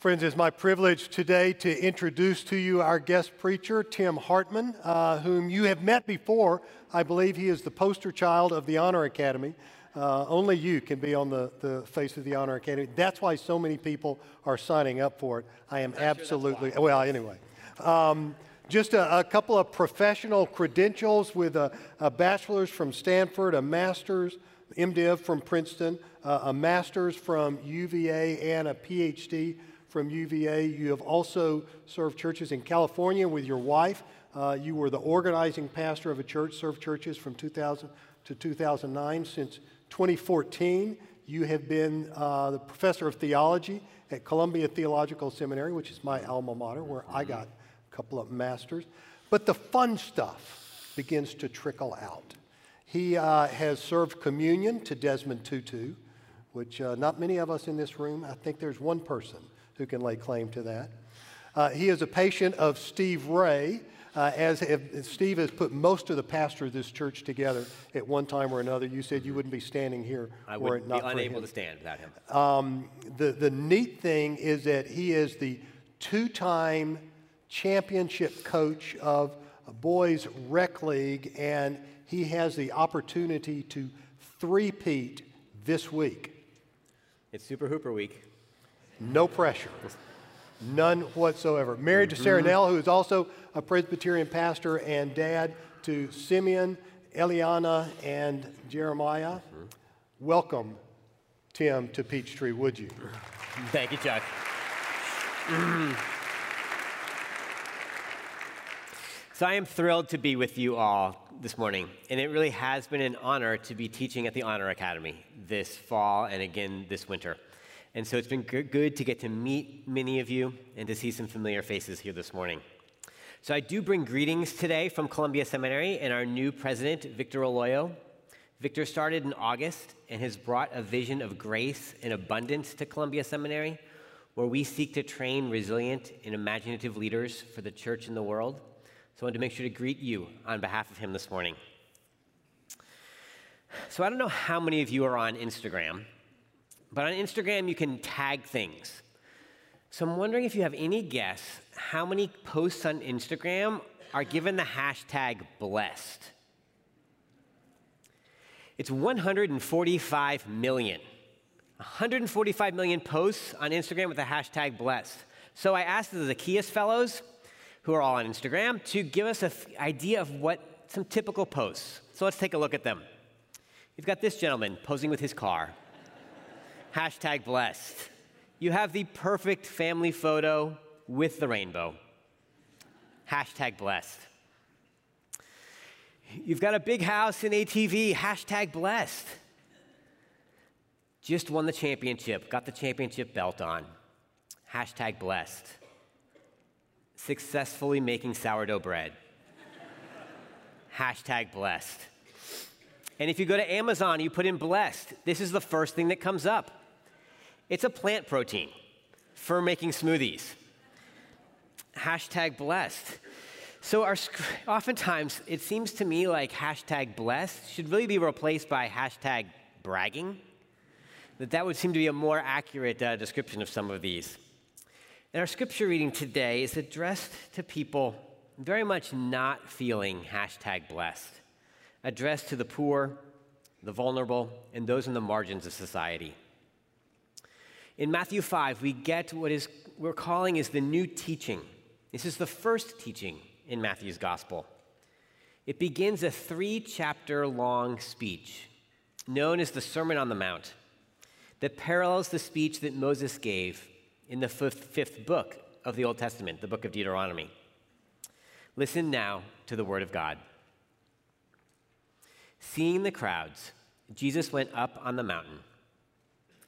Friends, it's my privilege today to introduce to you our guest preacher, Tim Hartman, uh, whom you have met before. I believe he is the poster child of the Honor Academy. Uh, only you can be on the, the face of the Honor Academy. That's why so many people are signing up for it. I am absolutely, sure well, anyway. Um, just a, a, couple of professional credentials with a, a, bachelor's from Stanford, a master's, MDiv from Princeton, uh, a master's from UVA, and a PhD from UVA. You have also served churches in California with your wife. Uh, you were the organizing pastor of a church, served churches from 2000 to 2009. Since 2014, you have been uh, the professor of theology at Columbia Theological Seminary, which is my alma mater, where I got a couple of masters. But the fun stuff begins to trickle out. He uh, has served communion to Desmond Tutu, which uh, not many of us in this room, I think there's one person who can lay claim to that. Uh, he is a patient of Steve Ray, uh, as if, Steve has put most of the pastor of this church together at one time or another. You said you wouldn't be standing here I were it not be unable him. to stand without him. Um, the, the neat thing is that he is the two time championship coach of a boys rec league, and he has the opportunity to three-peat this week. It's Super Hooper week. No pressure. None whatsoever. Married to Sarah mm-hmm. Nell, who is also a Presbyterian pastor and dad to Simeon, Eliana, and Jeremiah. Mm-hmm. Welcome, Tim, to Peachtree, would you? Thank you, Chuck. so I am thrilled to be with you all this morning, and it really has been an honor to be teaching at the Honor Academy this fall and again this winter. And so it's been good to get to meet many of you and to see some familiar faces here this morning. So I do bring greetings today from Columbia Seminary and our new president, Victor Aloyo. Victor started in August and has brought a vision of grace and abundance to Columbia Seminary, where we seek to train resilient and imaginative leaders for the church and the world. So I wanted to make sure to greet you on behalf of him this morning. So I don't know how many of you are on Instagram. But on Instagram, you can tag things. So I'm wondering if you have any guess how many posts on Instagram are given the hashtag blessed. It's 145 million. 145 million posts on Instagram with the hashtag blessed. So I asked the Zacchaeus fellows, who are all on Instagram, to give us an idea of what some typical posts. So let's take a look at them. You've got this gentleman posing with his car. Hashtag blessed. You have the perfect family photo with the rainbow. Hashtag blessed. You've got a big house and ATV. Hashtag blessed. Just won the championship, got the championship belt on. Hashtag blessed. Successfully making sourdough bread. Hashtag blessed. And if you go to Amazon, you put in blessed, this is the first thing that comes up. It's a plant protein for making smoothies. Hashtag blessed. So, our, oftentimes, it seems to me like hashtag blessed should really be replaced by hashtag bragging. That that would seem to be a more accurate uh, description of some of these. And our scripture reading today is addressed to people very much not feeling hashtag blessed, addressed to the poor, the vulnerable, and those in the margins of society. In Matthew 5, we get what is, we're calling is the new teaching. This is the first teaching in Matthew's gospel. It begins a three chapter long speech known as the Sermon on the Mount that parallels the speech that Moses gave in the fifth, fifth book of the Old Testament, the book of Deuteronomy. Listen now to the word of God. Seeing the crowds, Jesus went up on the mountain.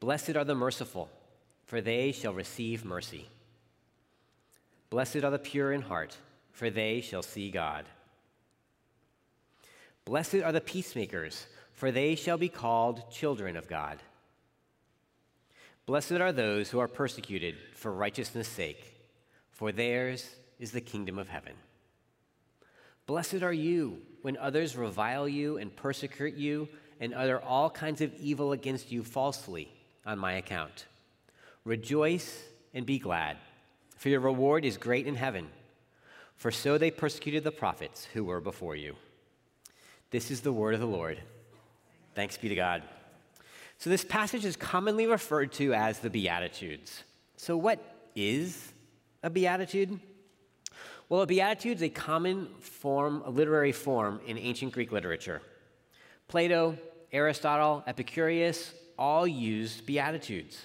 Blessed are the merciful, for they shall receive mercy. Blessed are the pure in heart, for they shall see God. Blessed are the peacemakers, for they shall be called children of God. Blessed are those who are persecuted for righteousness' sake, for theirs is the kingdom of heaven. Blessed are you when others revile you and persecute you and utter all kinds of evil against you falsely on my account. Rejoice and be glad, for your reward is great in heaven. For so they persecuted the prophets who were before you. This is the word of the Lord. Thanks be to God. So, this passage is commonly referred to as the Beatitudes. So, what is a Beatitude? Well, a Beatitude is a common form, a literary form in ancient Greek literature. Plato, Aristotle, Epicurus all used Beatitudes.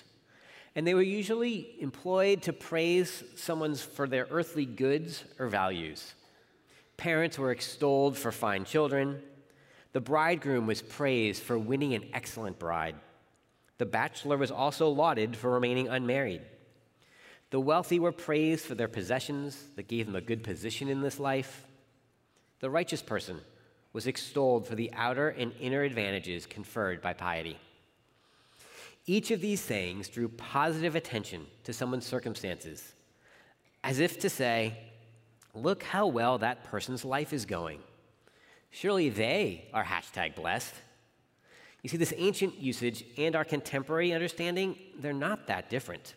And they were usually employed to praise someone's for their earthly goods or values. Parents were extolled for fine children. The bridegroom was praised for winning an excellent bride. The bachelor was also lauded for remaining unmarried. The wealthy were praised for their possessions that gave them a good position in this life. The righteous person was extolled for the outer and inner advantages conferred by piety. Each of these sayings drew positive attention to someone's circumstances, as if to say, Look how well that person's life is going. Surely they are hashtag blessed. You see, this ancient usage and our contemporary understanding, they're not that different.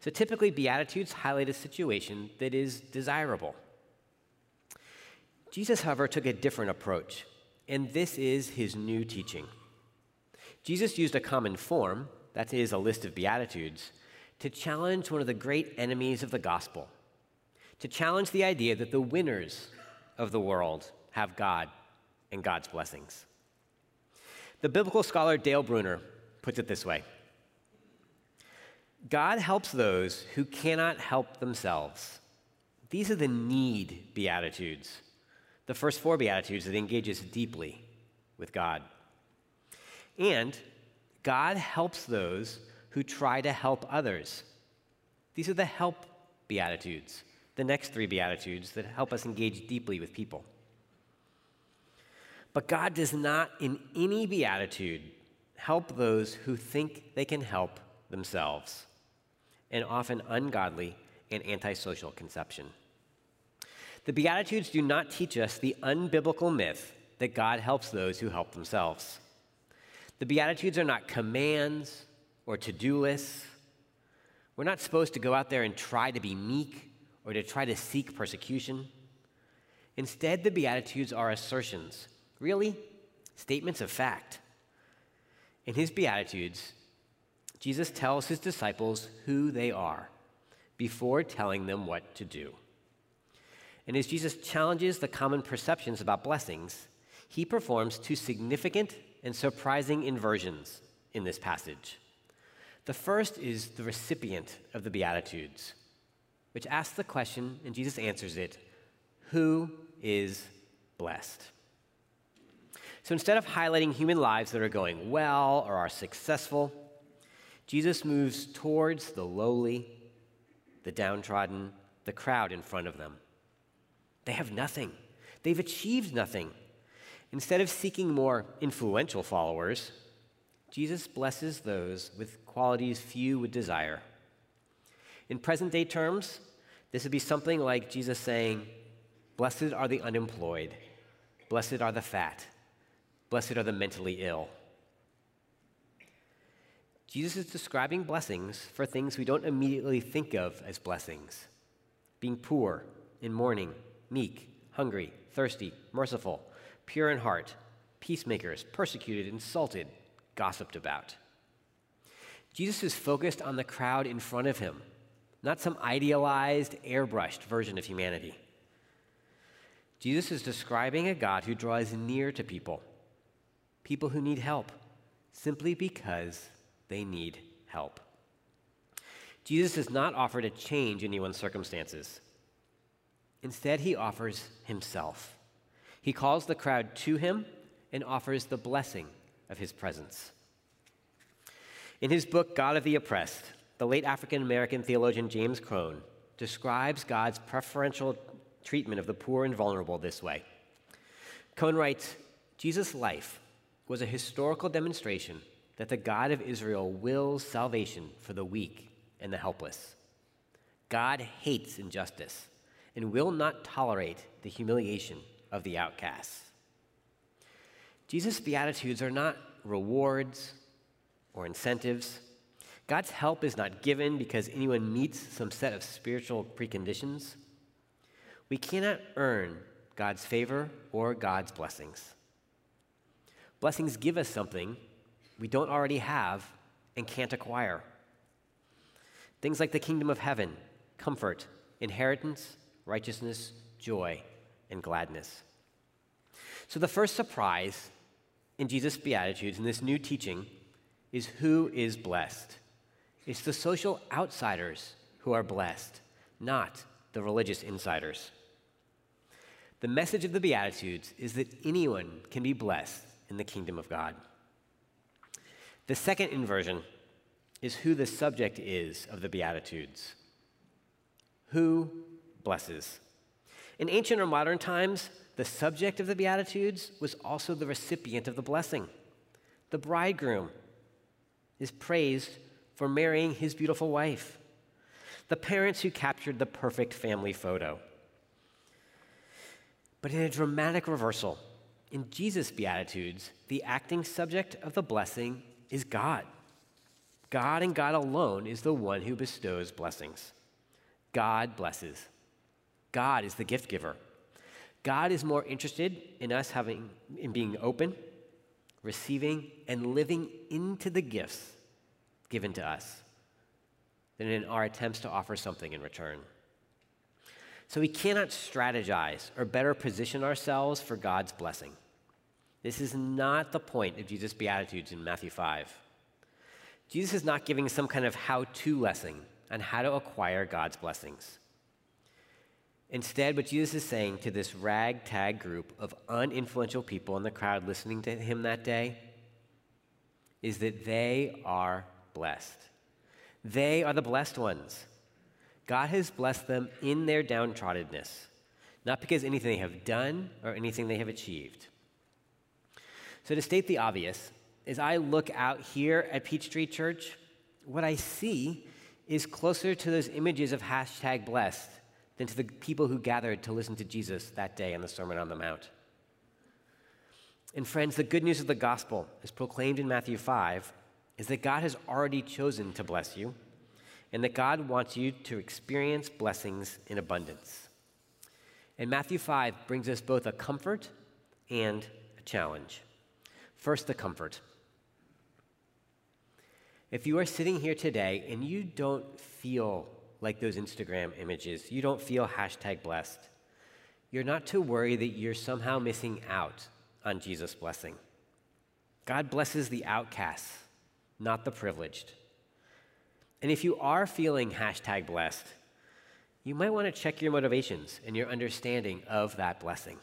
So typically, Beatitudes highlight a situation that is desirable. Jesus, however, took a different approach, and this is his new teaching. Jesus used a common form, that is, a list of Beatitudes, to challenge one of the great enemies of the gospel, to challenge the idea that the winners of the world have God and God's blessings. The biblical scholar Dale Bruner puts it this way God helps those who cannot help themselves. These are the need Beatitudes, the first four Beatitudes that engages deeply with God. And God helps those who try to help others. These are the help Beatitudes, the next three Beatitudes that help us engage deeply with people. But God does not, in any Beatitude, help those who think they can help themselves an often ungodly and antisocial conception. The Beatitudes do not teach us the unbiblical myth that God helps those who help themselves. The Beatitudes are not commands or to do lists. We're not supposed to go out there and try to be meek or to try to seek persecution. Instead, the Beatitudes are assertions, really, statements of fact. In his Beatitudes, Jesus tells his disciples who they are before telling them what to do. And as Jesus challenges the common perceptions about blessings, he performs two significant and surprising inversions in this passage. The first is the recipient of the Beatitudes, which asks the question, and Jesus answers it Who is blessed? So instead of highlighting human lives that are going well or are successful, Jesus moves towards the lowly, the downtrodden, the crowd in front of them. They have nothing, they've achieved nothing. Instead of seeking more influential followers, Jesus blesses those with qualities few would desire. In present day terms, this would be something like Jesus saying, Blessed are the unemployed, blessed are the fat, blessed are the mentally ill. Jesus is describing blessings for things we don't immediately think of as blessings being poor, in mourning, meek, hungry, thirsty, merciful, pure in heart, peacemakers, persecuted, insulted, gossiped about. Jesus is focused on the crowd in front of him, not some idealized, airbrushed version of humanity. Jesus is describing a God who draws near to people, people who need help, simply because they need help. Jesus does not offer to change anyone's circumstances. Instead, he offers himself. He calls the crowd to him and offers the blessing of his presence. In his book, God of the Oppressed, the late African American theologian James Cone describes God's preferential treatment of the poor and vulnerable this way. Cone writes Jesus' life was a historical demonstration that the God of Israel wills salvation for the weak and the helpless. God hates injustice and will not tolerate the humiliation of the outcasts. Jesus' Beatitudes are not rewards or incentives. God's help is not given because anyone meets some set of spiritual preconditions. We cannot earn God's favor or God's blessings. Blessings give us something we don't already have and can't acquire. Things like the kingdom of heaven, comfort, inheritance, righteousness, joy, and gladness. So, the first surprise in Jesus' Beatitudes, in this new teaching, is who is blessed. It's the social outsiders who are blessed, not the religious insiders. The message of the Beatitudes is that anyone can be blessed in the kingdom of God. The second inversion is who the subject is of the Beatitudes. Who blesses? In ancient or modern times, the subject of the Beatitudes was also the recipient of the blessing. The bridegroom is praised for marrying his beautiful wife. The parents who captured the perfect family photo. But in a dramatic reversal, in Jesus' Beatitudes, the acting subject of the blessing is God. God and God alone is the one who bestows blessings. God blesses. God is the gift giver. God is more interested in us having in being open, receiving, and living into the gifts given to us than in our attempts to offer something in return. So we cannot strategize or better position ourselves for God's blessing. This is not the point of Jesus' Beatitudes in Matthew 5. Jesus is not giving some kind of how to lesson on how to acquire God's blessings. Instead, what Jesus is saying to this ragtag group of uninfluential people in the crowd listening to him that day is that they are blessed. They are the blessed ones. God has blessed them in their downtroddenness, not because anything they have done or anything they have achieved. So, to state the obvious, as I look out here at Peachtree Church, what I see is closer to those images of hashtag blessed than to the people who gathered to listen to Jesus that day in the Sermon on the Mount. And, friends, the good news of the gospel, as proclaimed in Matthew 5, is that God has already chosen to bless you and that God wants you to experience blessings in abundance. And Matthew 5 brings us both a comfort and a challenge. First, the comfort. If you are sitting here today and you don't feel like those Instagram images, you don't feel hashtag blessed, you're not to worry that you're somehow missing out on Jesus' blessing. God blesses the outcasts, not the privileged. And if you are feeling hashtag blessed, you might want to check your motivations and your understanding of that blessing.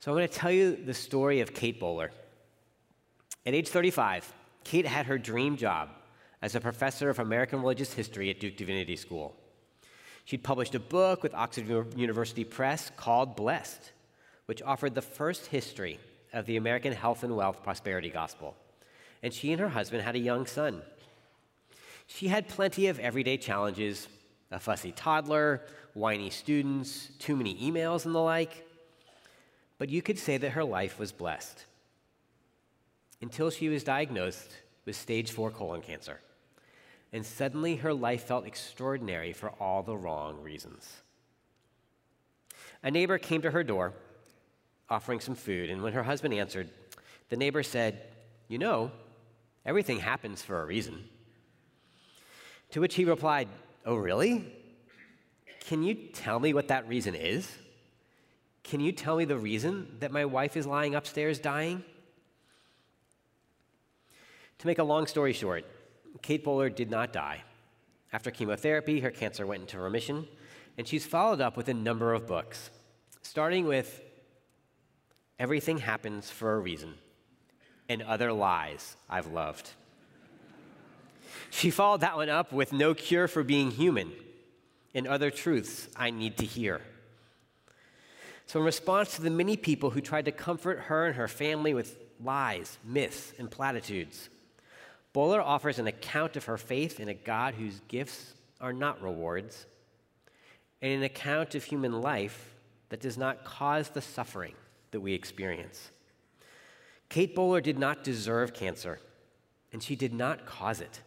So, I'm going to tell you the story of Kate Bowler. At age 35, Kate had her dream job as a professor of American religious history at Duke Divinity School. She'd published a book with Oxford University Press called Blessed, which offered the first history of the American health and wealth prosperity gospel. And she and her husband had a young son. She had plenty of everyday challenges a fussy toddler, whiny students, too many emails, and the like. But you could say that her life was blessed until she was diagnosed with stage four colon cancer. And suddenly her life felt extraordinary for all the wrong reasons. A neighbor came to her door offering some food, and when her husband answered, the neighbor said, You know, everything happens for a reason. To which he replied, Oh, really? Can you tell me what that reason is? Can you tell me the reason that my wife is lying upstairs dying? To make a long story short, Kate Bowler did not die. After chemotherapy, her cancer went into remission, and she's followed up with a number of books, starting with Everything Happens for a Reason and Other Lies I've Loved. She followed that one up with No Cure for Being Human and other truths I need to hear. So, in response to the many people who tried to comfort her and her family with lies, myths, and platitudes, Bowler offers an account of her faith in a God whose gifts are not rewards, and an account of human life that does not cause the suffering that we experience. Kate Bowler did not deserve cancer, and she did not cause it.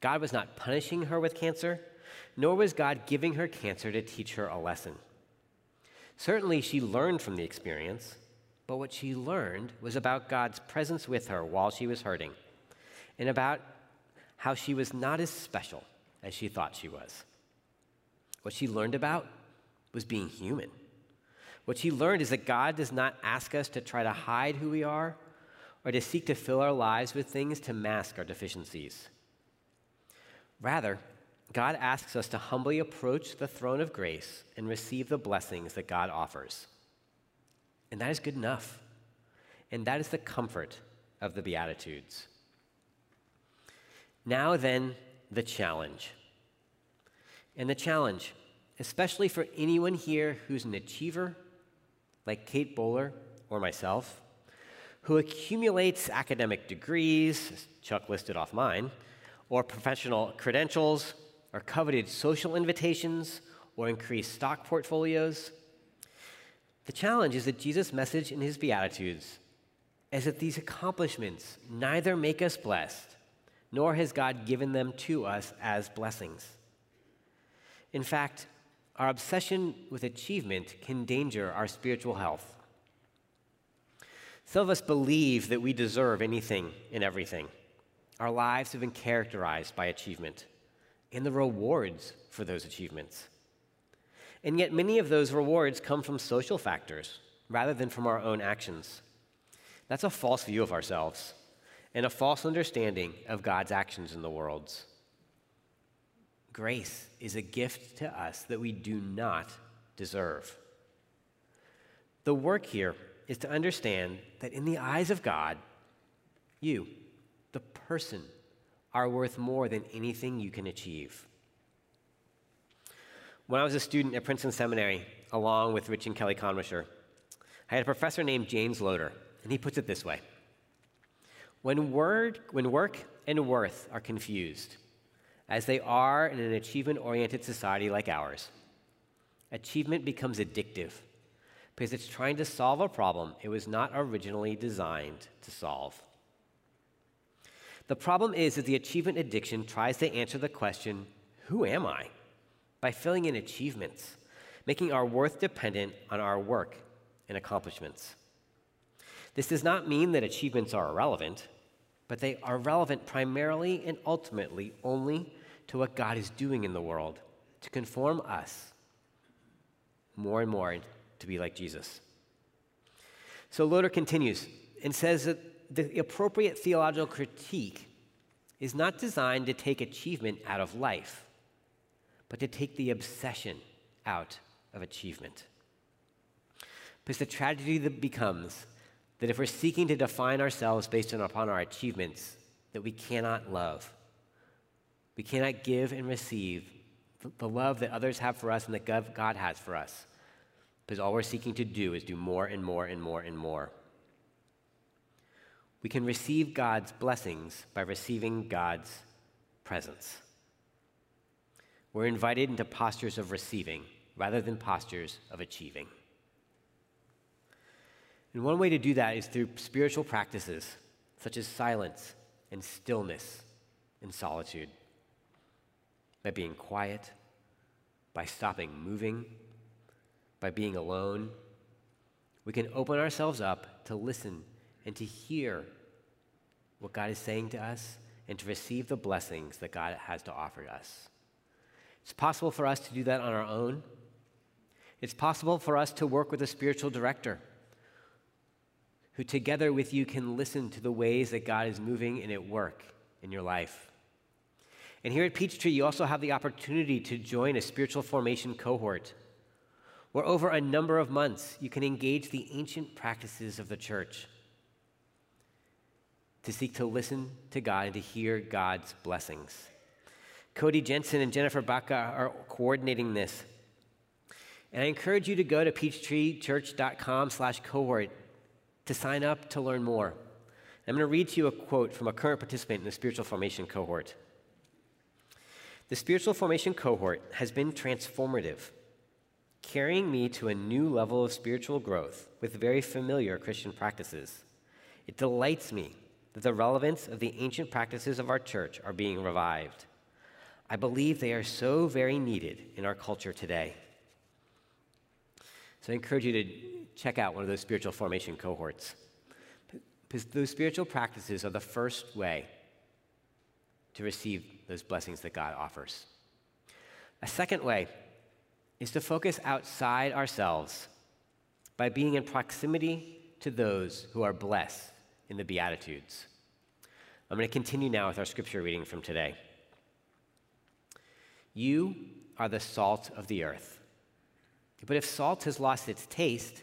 God was not punishing her with cancer, nor was God giving her cancer to teach her a lesson. Certainly, she learned from the experience, but what she learned was about God's presence with her while she was hurting, and about how she was not as special as she thought she was. What she learned about was being human. What she learned is that God does not ask us to try to hide who we are or to seek to fill our lives with things to mask our deficiencies. Rather, God asks us to humbly approach the throne of grace and receive the blessings that God offers. And that is good enough. And that is the comfort of the Beatitudes. Now, then, the challenge. And the challenge, especially for anyone here who's an achiever, like Kate Bowler or myself, who accumulates academic degrees, Chuck listed off mine, or professional credentials, or coveted social invitations, or increased stock portfolios. The challenge is that Jesus' message in his Beatitudes is that these accomplishments neither make us blessed, nor has God given them to us as blessings. In fact, our obsession with achievement can endanger our spiritual health. Some of us believe that we deserve anything and everything. Our lives have been characterized by achievement and the rewards for those achievements. And yet, many of those rewards come from social factors rather than from our own actions. That's a false view of ourselves and a false understanding of God's actions in the world. Grace is a gift to us that we do not deserve. The work here is to understand that in the eyes of God, you, the person, are worth more than anything you can achieve. When I was a student at Princeton Seminary, along with Rich and Kelly Conwisher, I had a professor named James Loder, and he puts it this way When, word, when work and worth are confused, as they are in an achievement oriented society like ours, achievement becomes addictive because it's trying to solve a problem it was not originally designed to solve. The problem is that the achievement addiction tries to answer the question, Who am I? by filling in achievements, making our worth dependent on our work and accomplishments. This does not mean that achievements are irrelevant, but they are relevant primarily and ultimately only to what God is doing in the world to conform us more and more to be like Jesus. So Loder continues and says that the appropriate theological critique is not designed to take achievement out of life, but to take the obsession out of achievement. Because the tragedy that becomes that if we're seeking to define ourselves based upon our achievements, that we cannot love. We cannot give and receive the love that others have for us and that God has for us. Because all we're seeking to do is do more and more and more and more. We can receive God's blessings by receiving God's presence. We're invited into postures of receiving rather than postures of achieving. And one way to do that is through spiritual practices such as silence and stillness and solitude. By being quiet, by stopping moving, by being alone, we can open ourselves up to listen and to hear what God is saying to us and to receive the blessings that God has to offer us. It's possible for us to do that on our own. It's possible for us to work with a spiritual director who, together with you, can listen to the ways that God is moving and at work in your life. And here at Peachtree, you also have the opportunity to join a spiritual formation cohort where, over a number of months, you can engage the ancient practices of the church to seek to listen to God and to hear God's blessings. Cody Jensen and Jennifer Baca are coordinating this. And I encourage you to go to peachtreechurch.com slash cohort to sign up to learn more. I'm going to read to you a quote from a current participant in the spiritual formation cohort. The spiritual formation cohort has been transformative, carrying me to a new level of spiritual growth with very familiar Christian practices. It delights me that the relevance of the ancient practices of our church are being revived. I believe they are so very needed in our culture today. So I encourage you to check out one of those spiritual formation cohorts. Because those spiritual practices are the first way to receive those blessings that God offers. A second way is to focus outside ourselves by being in proximity to those who are blessed in the Beatitudes. I'm going to continue now with our scripture reading from today. You are the salt of the earth. But if salt has lost its taste,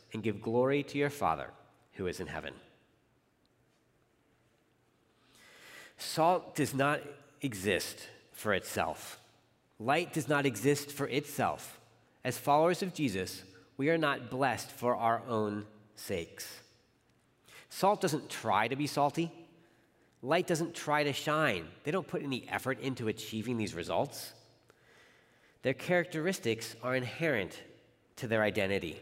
and give glory to your Father who is in heaven. Salt does not exist for itself. Light does not exist for itself. As followers of Jesus, we are not blessed for our own sakes. Salt doesn't try to be salty. Light doesn't try to shine. They don't put any effort into achieving these results. Their characteristics are inherent to their identity.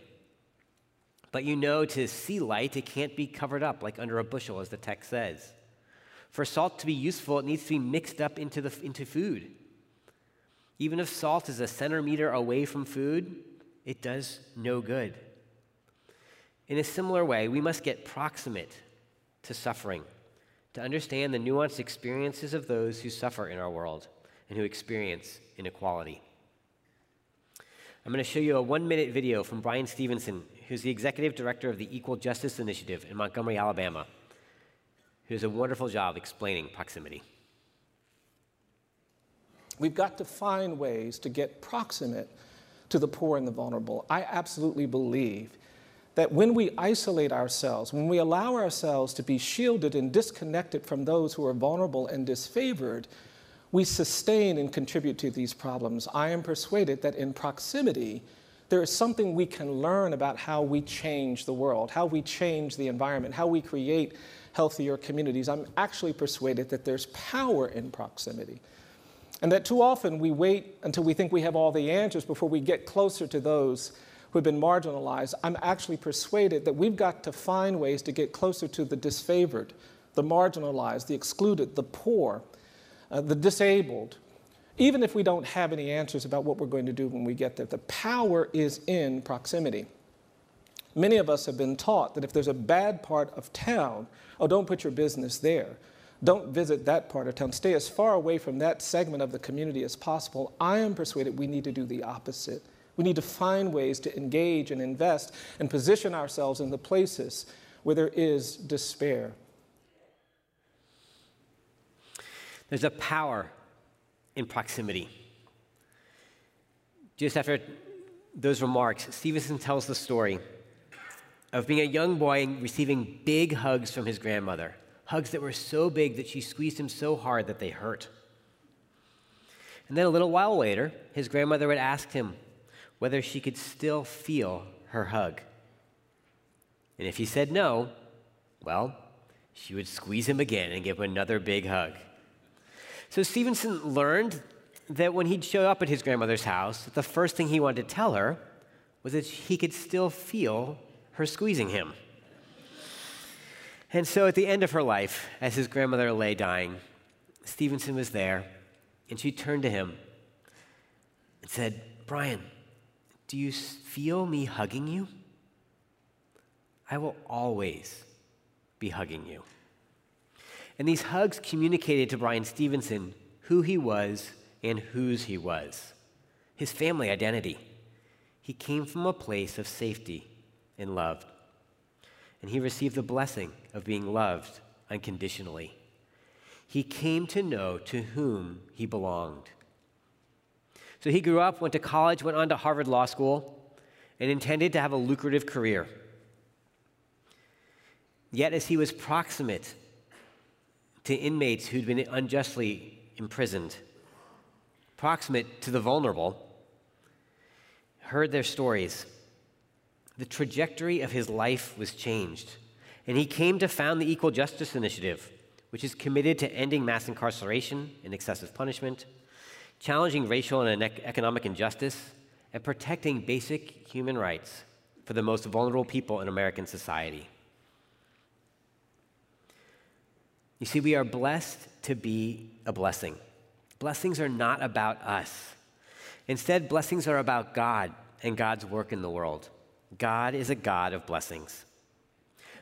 But you know, to see light, it can't be covered up like under a bushel, as the text says. For salt to be useful, it needs to be mixed up into, the, into food. Even if salt is a centimeter away from food, it does no good. In a similar way, we must get proximate to suffering to understand the nuanced experiences of those who suffer in our world and who experience inequality. I'm going to show you a one minute video from Bryan Stevenson, who's the executive director of the Equal Justice Initiative in Montgomery, Alabama who does a wonderful job explaining proximity. We've got to find ways to get proximate to the poor and the vulnerable. I absolutely believe that when we isolate ourselves, when we allow ourselves to be shielded and disconnected from those who are vulnerable and disfavored, we sustain and contribute to these problems. I am persuaded that in proximity, there is something we can learn about how we change the world, how we change the environment, how we create healthier communities. I'm actually persuaded that there's power in proximity. And that too often we wait until we think we have all the answers before we get closer to those who have been marginalized. I'm actually persuaded that we've got to find ways to get closer to the disfavored, the marginalized, the excluded, the poor, uh, the disabled. Even if we don't have any answers about what we're going to do when we get there, the power is in proximity. Many of us have been taught that if there's a bad part of town, oh, don't put your business there. Don't visit that part of town. Stay as far away from that segment of the community as possible. I am persuaded we need to do the opposite. We need to find ways to engage and invest and position ourselves in the places where there is despair. There's a power in proximity. Just after those remarks, Stevenson tells the story of being a young boy and receiving big hugs from his grandmother, hugs that were so big that she squeezed him so hard that they hurt. And then a little while later, his grandmother would ask him whether she could still feel her hug. And if he said no, well, she would squeeze him again and give him another big hug. So Stevenson learned that when he'd show up at his grandmother's house, the first thing he wanted to tell her was that he could still feel her squeezing him. And so at the end of her life, as his grandmother lay dying, Stevenson was there, and she turned to him and said, Bryan, do you feel me hugging you? I will always be hugging you. And these hugs communicated to Bryan Stevenson who he was and whose he was, his family identity. He came from a place of safety and love. And he received the blessing of being loved unconditionally. He came to know to whom he belonged. So he grew up, went to college, went on to Harvard Law School, and intended to have a lucrative career. Yet, as he was proximate to inmates who'd been unjustly imprisoned, proximate to the vulnerable, heard their stories, the trajectory of his life was changed. And he came to found the Equal Justice Initiative, which is committed to ending mass incarceration and excessive punishment, challenging racial and economic injustice, and protecting basic human rights for the most vulnerable people in American society. You see, we are blessed to be a blessing. Blessings are not about us. Instead, blessings are about God and God's work in the world. God is a God of blessings.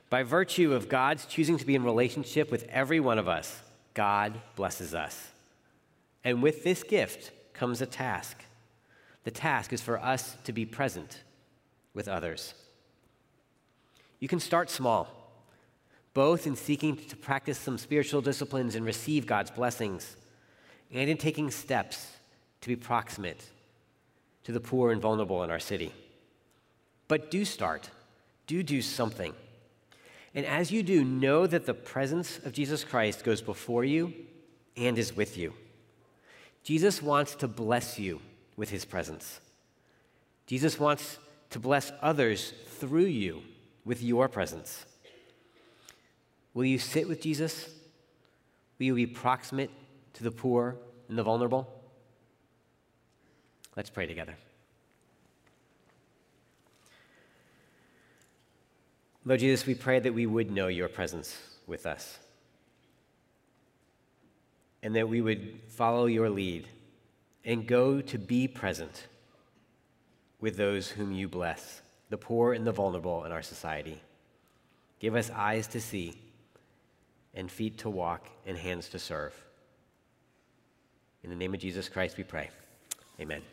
By virtue of God's choosing to be in relationship with every one of us, God blesses us. And with this gift comes a task. The task is for us to be present with others. You can start small, both in seeking to practice some spiritual disciplines and receive God's blessings, and in taking steps to be proximate to the poor and vulnerable in our city. But do start, do do something. And as you do, know that the presence of Jesus Christ goes before you and is with you. Jesus wants to bless you with his presence. Jesus wants to bless others through you with your presence. Will you sit with Jesus? Will you be proximate to the poor and the vulnerable? Let's pray together. Lord Jesus, we pray that we would know your presence with us and that we would follow your lead and go to be present with those whom you bless, the poor and the vulnerable in our society. Give us eyes to see, and feet to walk, and hands to serve. In the name of Jesus Christ, we pray. Amen.